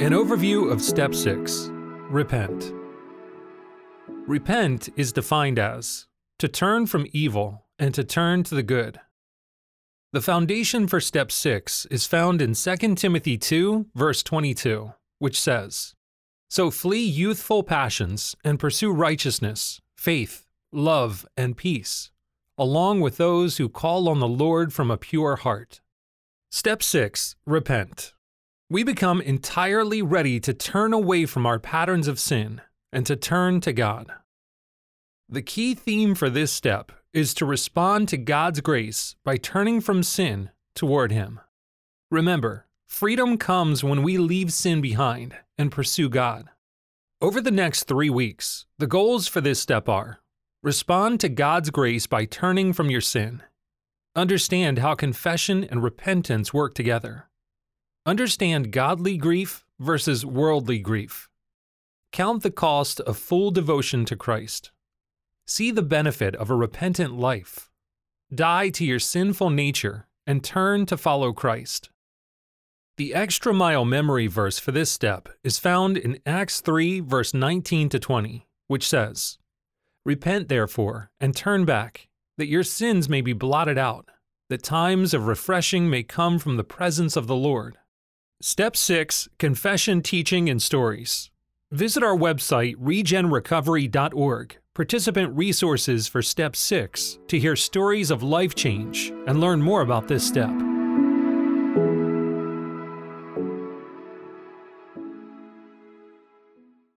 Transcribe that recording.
An overview of Step 6 Repent. Repent is defined as to turn from evil and to turn to the good. The foundation for Step 6 is found in 2 Timothy 2, verse 22, which says, So flee youthful passions and pursue righteousness, faith, love, and peace, along with those who call on the Lord from a pure heart. Step 6 Repent we become entirely ready to turn away from our patterns of sin and to turn to God. The key theme for this step is to respond to God's grace by turning from sin toward Him. Remember, freedom comes when we leave sin behind and pursue God. Over the next three weeks, the goals for this step are respond to God's grace by turning from your sin, understand how confession and repentance work together Understand godly grief versus worldly grief. Count the cost of full devotion to Christ. See the benefit of a repentant life. Die to your sinful nature and turn to follow Christ. The extra mile memory verse for this step is found in Acts 3, verse 19 to 20, which says, Repent therefore and turn back, that your sins may be blotted out, that times of refreshing may come from the presence of the Lord Step 6 Confession, Teaching, and Stories. Visit our website, regenrecovery.org, participant resources for Step 6, to hear stories of life change and learn more about this step.